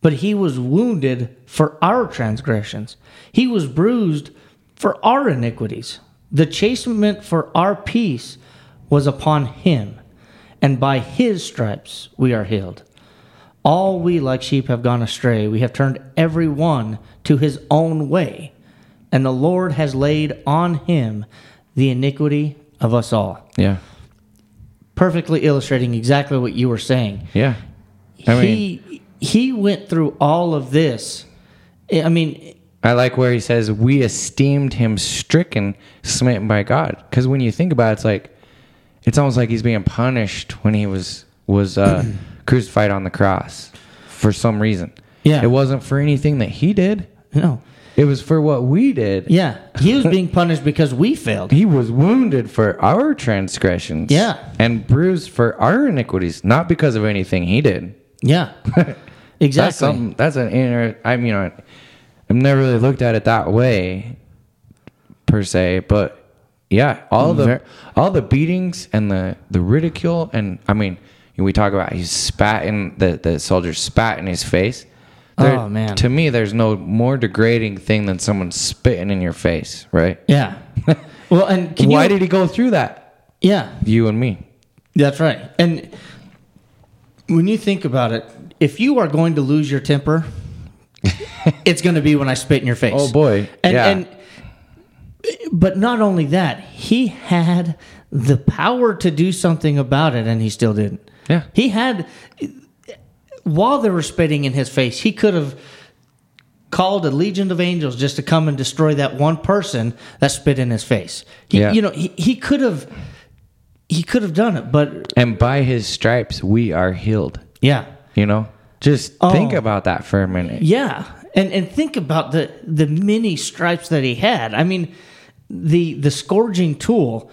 But he was wounded for our transgressions, he was bruised for our iniquities. The chastisement for our peace was upon him, and by his stripes we are healed. All we like sheep have gone astray. We have turned every one to his own way, and the Lord has laid on him the iniquity of us all. Yeah. Perfectly illustrating exactly what you were saying. Yeah. I mean, he he went through all of this. I mean, I like where he says, We esteemed him stricken, smitten by God. Because when you think about it, it's like, it's almost like he's being punished when he was was uh, crucified on the cross for some reason. Yeah. It wasn't for anything that he did. no. It was for what we did. Yeah, he was being punished because we failed. He was wounded for our transgressions. Yeah. And bruised for our iniquities, not because of anything he did. Yeah. That's Exactly. something that's an inner I mean I've never really looked at it that way per se, but yeah, all the Ver- all the beatings and the the ridicule and I mean we talk about he spat in the the soldier spat in his face. There- Oh, man. To me, there's no more degrading thing than someone spitting in your face, right? Yeah. Well, and can Why you, did he go through that? Yeah, You and me. that's right. And when you think about it, if you are going to lose your temper, it's going to be when I spit in your face. Oh boy. And, yeah. and but not only that, he had the power to do something about it, and he still didn't. Yeah. he had. While they were spitting in his face, he could have called a legion of angels just to come and destroy that one person that spit in his face. He, Yeah. You know, he, he could have. He could have done it, but and by his stripes we are healed. yeah, You know? Just Oh. think about that for a minute. Yeah, and and think about the the many stripes that he had. I mean, the the scourging tool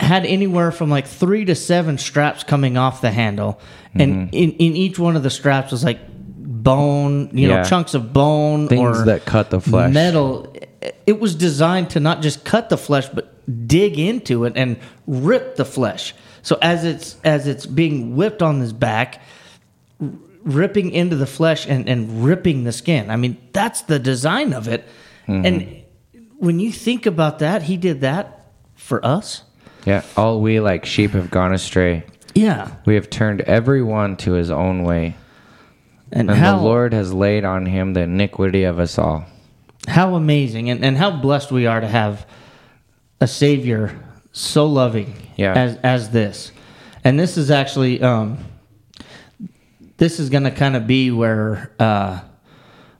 had anywhere from like three to seven straps coming off the handle, and Mm-hmm. in in each one of the straps was like bone, you know, chunks of bone Things that cut the flesh. metal. It was designed to not just cut the flesh, but dig into it and rip the flesh. So as it's as it's being whipped on his back, r- ripping into the flesh and, and ripping the skin. I mean, that's the design of it. Mm-hmm. And when you think about that, he did that for us. Yeah, all we like sheep have gone astray. Yeah. We have turned everyone to his own way, And, and how the Lord has laid on him the iniquity of us all. how amazing and, and how blessed we are to have a savior so loving Yeah. as as this. And this is actually um this is gonna kind of be where uh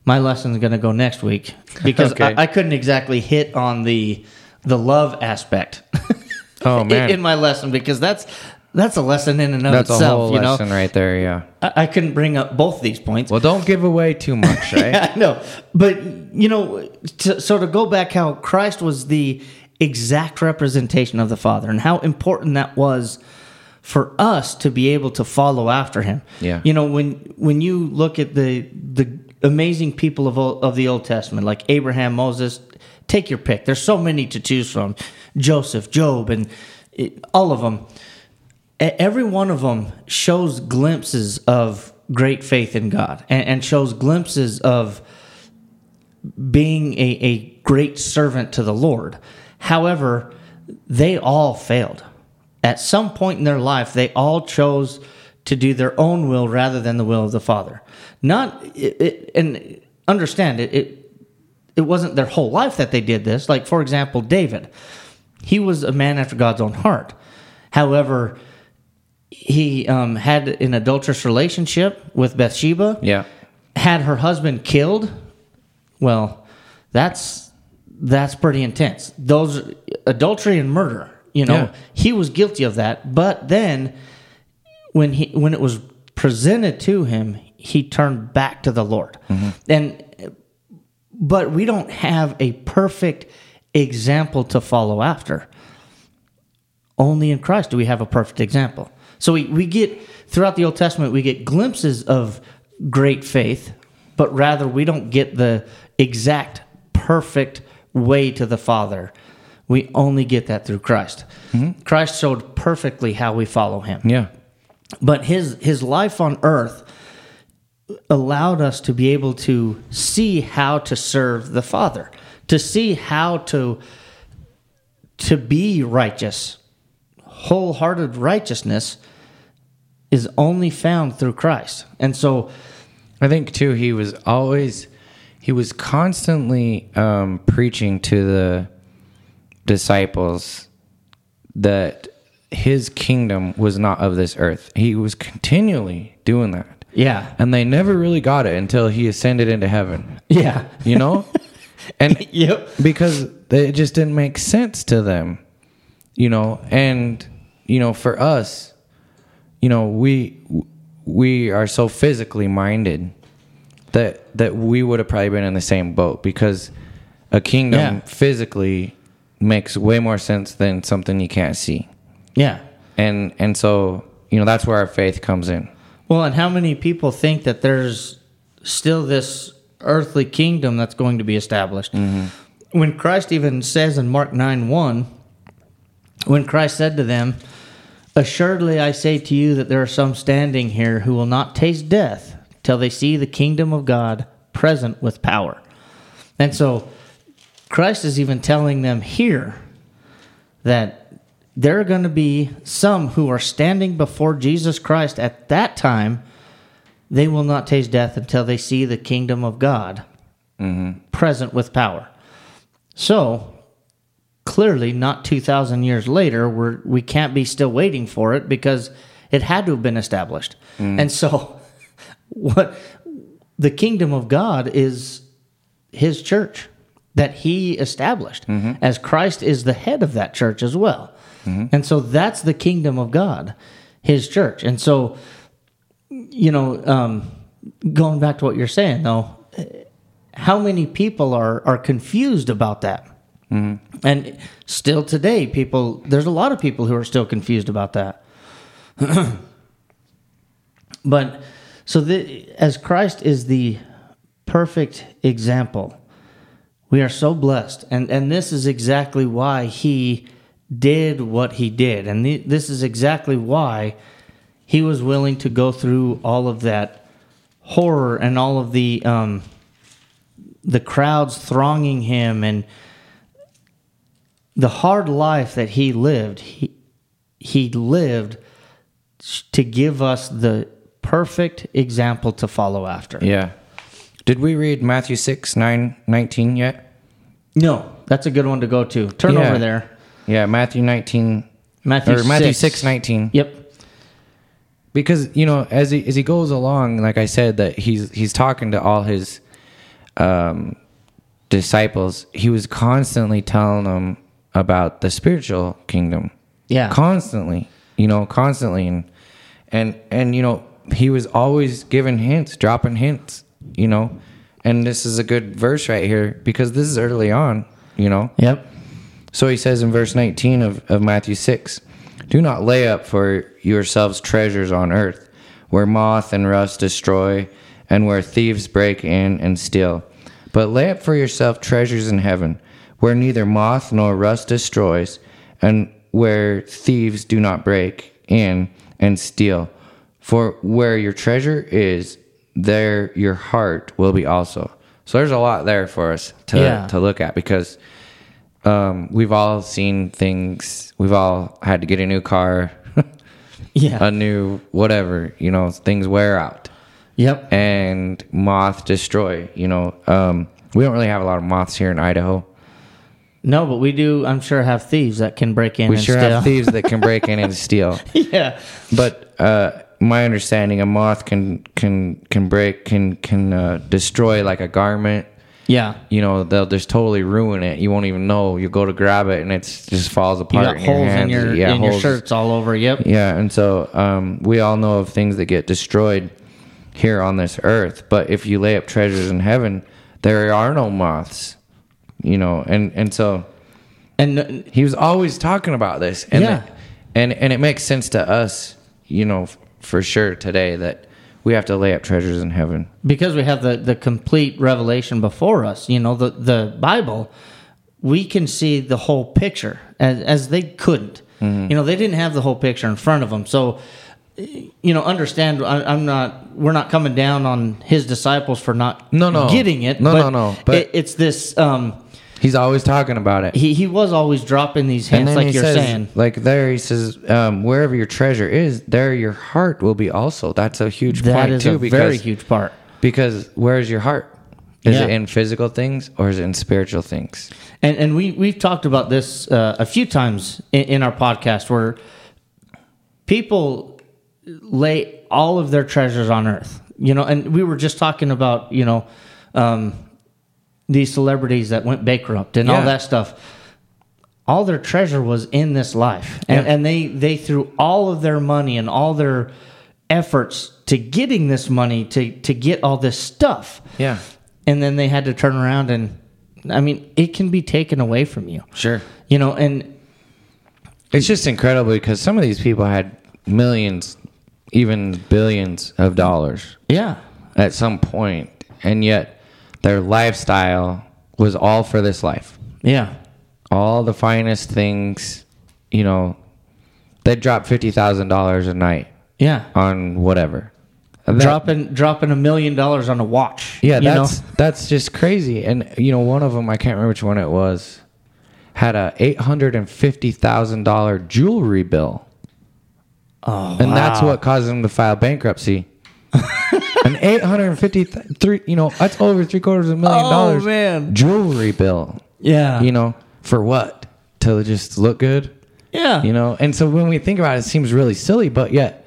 my lesson is going to go next week because Okay. I, I couldn't exactly hit on the the love aspect Oh in, man, in my lesson because that's that's a lesson in and of that's a itself. whole you know, lesson right there. Yeah. I, I couldn't bring up both these points. Well, don't give away too much, right? I know, but you know, to, so to go back, how Christ was the exact representation of the Father, and how important that was for us to be able to follow after Him. Yeah. you know, when when you look at the the amazing people of of the Old Testament, like Abraham, Moses, take your pick. There's so many to choose from: Joseph, Job, and it, all of them. Every one of them shows glimpses of great faith in God and, and shows glimpses of being a, a great servant to the Lord. However, they all failed. At some point in their life, they all chose to do their own will rather than the will of the Father. Not it, it, and understand it, it. It wasn't their whole life that they did this. Like for example, David, he was a man after God's own heart. However, he um, had an adulterous relationship with Bathsheba Yeah. had her husband killed, well, that's that's pretty intense. Those adultery and murder, you know, Yeah. he was guilty of that. But then when he when it was presented to him, he turned back to the Lord. Mm-hmm. And but we don't have a perfect example to follow after. Only in Christ do we have a perfect example. So we, we get throughout the Old Testament, we get glimpses of great faith, but rather we don't get the exact perfect way to the Father. We only get that through Christ. Mm-hmm. Christ showed perfectly how we follow him Yeah. but his his life on earth allowed us to be able to see how to serve the father to see how to to be righteous wholehearted righteousness is only found through Christ and so I think too he was always he was constantly um, preaching to the disciples that his kingdom was not of this earth. He was continually doing that. Yeah. And they never really got it until he ascended into heaven. yeah. You know? and yep. because it just didn't make sense to them you know? And you know for us you know we we are so physically minded that that we would have probably been in the same boat because a kingdom Yeah. physically makes way more sense than something you can't see. Yeah. And and so you know that's where our faith comes in Well, and how many people think that there's still this earthly kingdom that's going to be established? Mm-hmm. When Christ even says in Mark 9 1, when Christ said to them, Assuredly I say to you that there are some standing here who will not taste death till they see the kingdom of God present with power. And so Christ is even telling them here that there are going to be some who are standing before Jesus Christ at that time. They will not taste death until they see the kingdom of God mm-hmm. present with power. So, clearly, not 2,000 years later, we're, we can't be still waiting for it because it had to have been established. Mm. And so, what the kingdom of God is his church that he established, mm-hmm. as Christ is the head of that church as well. And so that's the kingdom of God, his church. And so, you know, um, going back to what you're saying though, how many people are, are confused about that? And still today, people, there's a lot of people who are still confused about that. but so the, as Christ is the perfect example, we are so blessed. And, and this is exactly why he did what he did. And the, this is exactly why he was willing to go through all of that horror and all of the um, the crowds thronging him and the hard life that he lived. He he lived to give us the perfect example to follow after. Yeah. Did we read Matthew 6, 9, 19 yet? No, that's a good one to go to. Turn Yeah. over there. Yeah, Matthew 19 Matthew or Matthew 6. 6, 19. Yep. because you know as he as he goes along like i said that he's he's talking to all his um disciples he was constantly telling them about the spiritual kingdom Yeah. constantly you know constantly and and and you know he was always giving hints dropping hints you know and this is a good verse right here because this is early on you know Yep. So he says in verse 19 of, of Matthew 6 Do not lay up for yourselves treasures on earth, where moth and rust destroy, and where thieves break in and steal. But lay up for yourself treasures in heaven, where neither moth nor rust destroys, and where thieves do not break in and steal. For where your treasure is, there your heart will be also. So there's a lot there for us to, Yeah. to look at because um, we've all seen things. We've all had to get a new car, Yeah. a new whatever. You know, things wear out yep. and moth destroy. You know, um, we don't really have a lot of moths here in Idaho. No, but we do. I'm sure have thieves that can break in. We and sure steal. have thieves that can break in and steal. yeah. But uh, my understanding, a moth can can can break can can uh, destroy like a garment. Yeah. You know, they'll just totally ruin it. You won't even know. You go to grab it and it just falls You apart. got in your holes in your yeah, in your holes. shirts all over. Yep. Yeah, and so um, we all know of things that get destroyed here on this earth. But if you lay up treasures in heaven, there are no moths. You know, and and so And he was always talking about this, and Yeah. and and it makes sense to us, you know, f- for sure today that we have to lay up treasures in heaven. because we have the the complete revelation before us, you know, the the Bible, we can see the whole picture as as they couldn't. Mm-hmm. You know, they didn't have the whole picture in front of them. So, you know, understand. I, I'm not. We're not coming down on his disciples for not No, no. getting it. No, but no, no, but- it, it's this. Um, He's always talking about it. he he was always dropping these hints, like you're says, saying. like there, he says, um, wherever your treasure is, there your heart will be also. That's a huge That point is too, a because very huge part. Because where's your heart? Is Yeah. it in physical things or is it in spiritual things? And and we we've talked about this uh, a few times in, in our podcast where people lay all of their treasures on earth. You know, and we were just talking about you know um, these celebrities that went bankrupt and all that stuff. All their treasure was in this life, and, Yeah. and they they threw all of their money and all their efforts to getting this money to to get all this stuff Yeah, and then they had to turn around and i mean it can be taken away from you sure. you know and It's just incredible because some of these people had millions, even billions of dollars yeah at some point, and yet their lifestyle was all for this life. yeah All the finest things, you know, they'd drop fifty thousand dollars a night yeah on whatever. That- dropping dropping a million dollars on a watch Yeah, you know? that's that's just crazy. And you know, one of them I can't remember which one it was had a eight hundred and fifty thousand dollar jewelry bill, oh and that's what caused him to file bankruptcy. An eight hundred and fifty three, you know, that's over three quarters of a million Oh, dollars. man. jewelry bill. yeah You know, for what? To just look good. yeah You know, and so when we think about it, it seems really silly, but yet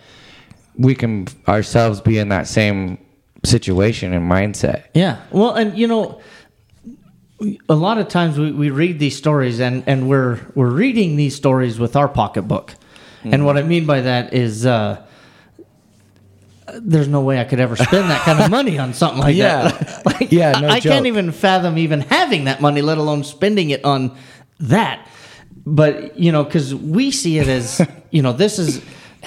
we can ourselves be in that same situation and mindset. Yeah. Well, and you know, a lot of times we, we read these stories and, and we're we're reading these stories with our pocketbook. And what I mean by that is uh, there's no way I could ever spend that kind of money on something like Yeah. that. like, Yeah, no I, I can't even fathom even having that money, let alone spending it on that. But you know, because we see it as you know, this is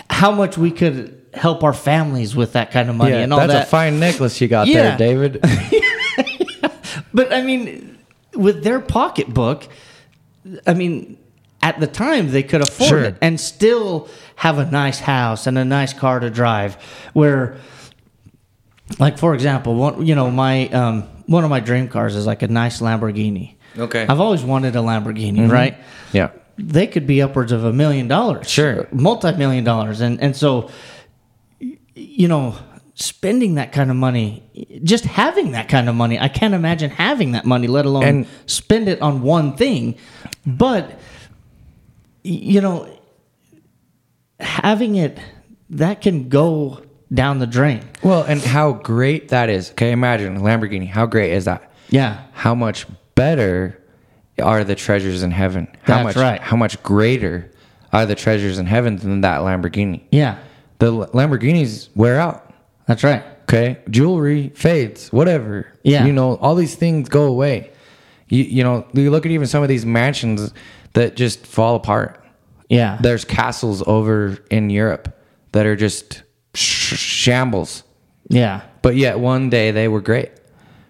how much we could help our families with that kind of money and all that's that. a fine necklace you got Yeah. there, David. But I mean, with their pocketbook, I mean, at the time they could afford Sure. it and still have a nice house and a nice car to drive. Where, like for example, one you know my um, one of my dream cars is like a nice Lamborghini. Okay. I've always wanted a Lamborghini, right? yeah. they could be upwards of a million dollars, Sure. multi-million dollars, and and so, you know, spending that kind of money, just having that kind of money, I can't imagine having that money, let alone And- spend it on one thing. But you know, having it that can go down the drain. Well, and how great that is. Okay, imagine Lamborghini. How great is that? Yeah, How much better are the treasures in heaven? How That's much right. how much greater are the treasures in heaven than that Lamborghini? yeah, The Lamborghinis wear out. that's right. Okay, jewelry fades, whatever. Yeah. you know, all these things go away. You you know, you look at even some of these mansions that just fall apart. Yeah, There's castles over in Europe that are just sh- shambles, yeah, but yet one day they were great.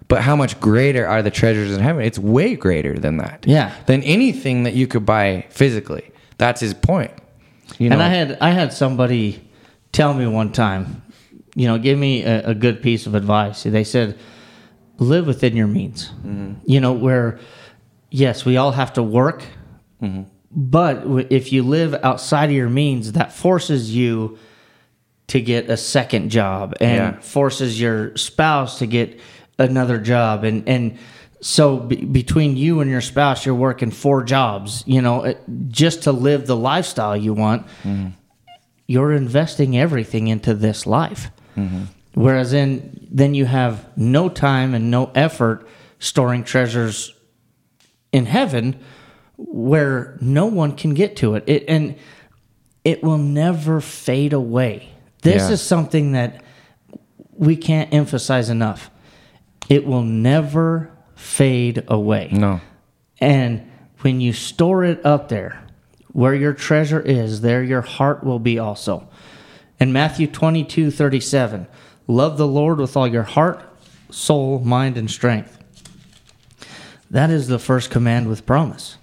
But how much greater are the treasures in heaven? It's way greater than that. Yeah. Than anything that you could buy physically. That's his point. You know, and I had I had somebody tell me one time, you know, give me a, a good piece of advice. They said, live within your means. Mm-hmm. You know, where yes, we all have to work, but if you live outside of your means, that forces you to get a second job and Yeah. forces your spouse to get another job and and so be, between you and your spouse you're working four jobs you know just to live the lifestyle you want you're investing everything into this life whereas then then you have no time and no effort storing treasures in heaven where no one can get to it, it and it will never fade away this Yeah. is something that we can't emphasize enough it will never fade away no. and when you store it up there, where your treasure is, there your heart will be also. In Matthew 22 37, love the Lord with all your heart, soul, mind, and strength. That is the first command with promise.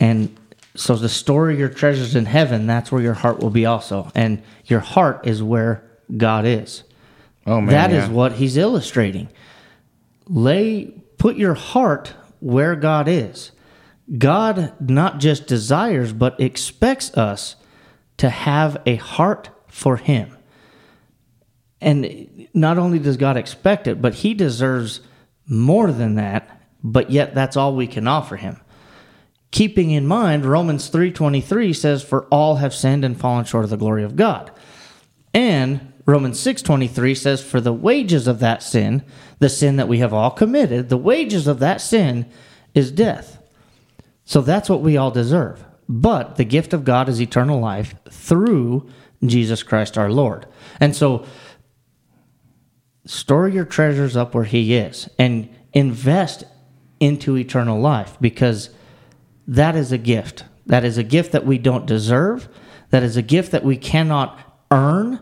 And so to store your treasures in heaven, that's where your heart will be also. And your heart is where God is. Oh man. That is yeah. what he's illustrating. Lay put your heart where God is. God not just desires but expects us to have a heart for him. And not only does God expect it, but he deserves more than that, but yet that's all we can offer him. Keeping in mind Romans 3:23 says for all have sinned and fallen short of the glory of God. And Romans 6:23 says for the wages of that sin, the sin that we have all committed, the wages of that sin is death. So that's what we all deserve. But the gift of God is eternal life through Jesus Christ our Lord. And so store your treasures up where he is and invest into eternal life because that is a gift. That is a gift that we don't deserve. That is a gift that we cannot earn.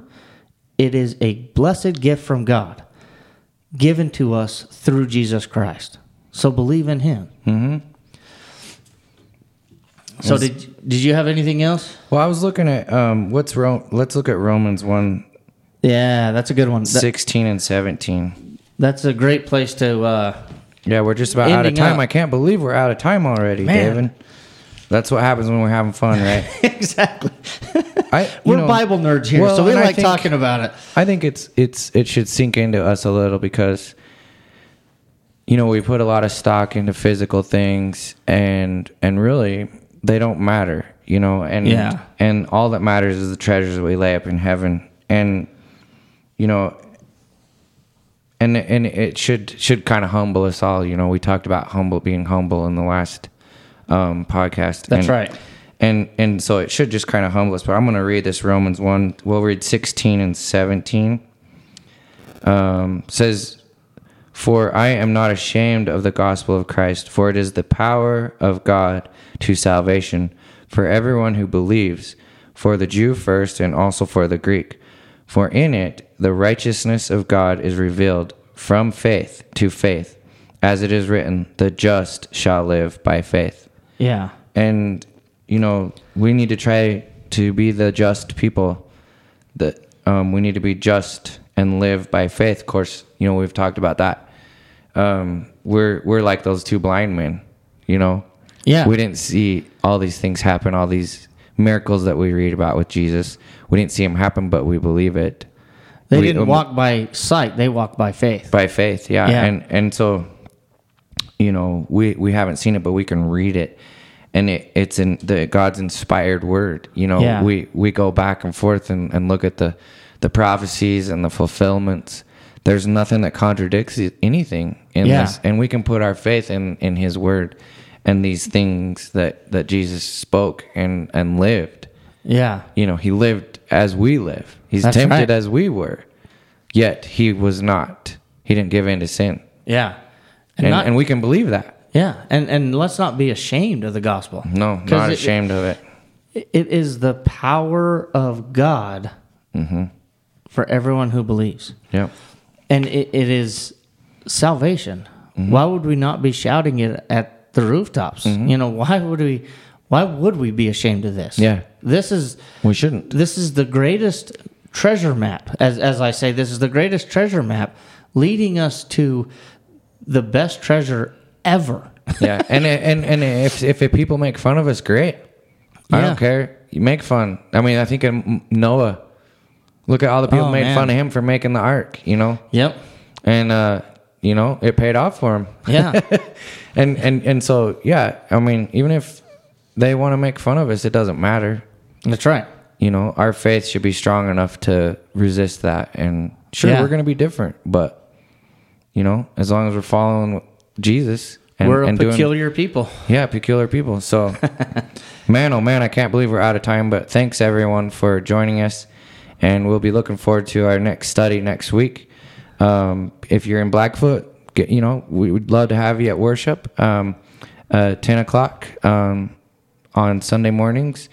It is a blessed gift from God given to us through Jesus Christ. So believe in him. Mm-hmm. So did did you have anything else? Well, I was looking at um, what's Ro- let's look at Romans 1 Yeah, that's a good one. That- 16 and 17. that's a great place to uh, Yeah, we're just about out of time. up. I can't believe we're out of time already, David. That's what happens when we're having fun, right? exactly. I, We're know, Bible nerds here, well, so we like think- talking about it. I think it's it's it should sink into us a little because you know we put a lot of stock into physical things and and really they don't matter you know and Yeah. and all that matters is the treasures that we lay up in heaven and you know and and it should should kind of humble us all you know we talked about humble being humble in the last um podcast That's and- right. and and so it should just kind of humble us. But I'm going to read this Romans one. We'll read 16 and 17. Um, says, "For I am not ashamed of the gospel of Christ, for it is the power of God to salvation for everyone who believes, for the Jew first, and also for the Greek. For in it the righteousness of God is revealed from faith to faith, as it is written, the just shall live by faith." Yeah. and you know we need to try to be the just people that um, we need to be just and live by faith of course you know we've talked about that um, we're we're like those two blind men you know Yeah. We didn't see all these things happen, all these miracles that we read about with Jesus. We didn't see them happen, but we believe it. They We- didn't um, walk by sight; they walked by faith. by faith yeah. Yeah. and and so you know we we haven't seen it but we can read it and it, it's in the god's inspired word you know Yeah. we we go back and forth and, and look at the the prophecies and the fulfillments there's nothing that contradicts anything in Yeah. this and we can put our faith in in his word and these things that that jesus spoke and and lived Yeah, you know he lived as we live he's That's tempted right. as we were yet he was not he didn't give in to sin yeah, and, not- and we can believe that yeah, and and let's not be ashamed of the gospel. No, not it- ashamed of it It is the power of God Mm-hmm. for everyone who believes. yep And it, it is salvation. Mm-hmm. Why would we not be shouting it at the rooftops? Mm-hmm. You know, why would we why would we be ashamed of this? Yeah. This is we shouldn't this is the greatest treasure map. As as I say, this is the greatest treasure map leading us to the best treasure ever. yeah and and and if if people make fun of us great i Yeah. don't care you make fun i mean i think noah look at all the people Oh, made man. fun of him for making the ark you know Yep. and uh you know it paid off for him Yeah. and and and so yeah i mean even if they want to make fun of us it doesn't matter That's right. you know our faith should be strong enough to resist that and sure Yeah. we're going to be different but you know as long as we're following jesus and, We're a and doing peculiar people. yeah peculiar people so man oh man i can't believe we're out of time but thanks everyone for joining us and we'll be looking forward to our next study next week um, if you're in blackfoot get, you know we would love to have you at worship um, uh, 10 o'clock um, on sunday mornings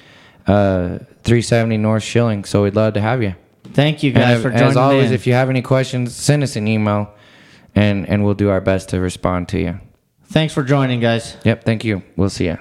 uh, 370 north shilling so we'd love to have you Thank you guys if- for joining as always in. if you have any questions send us an email and and we'll do our best to respond to you Thanks for joining, guys. yep thank you we'll see you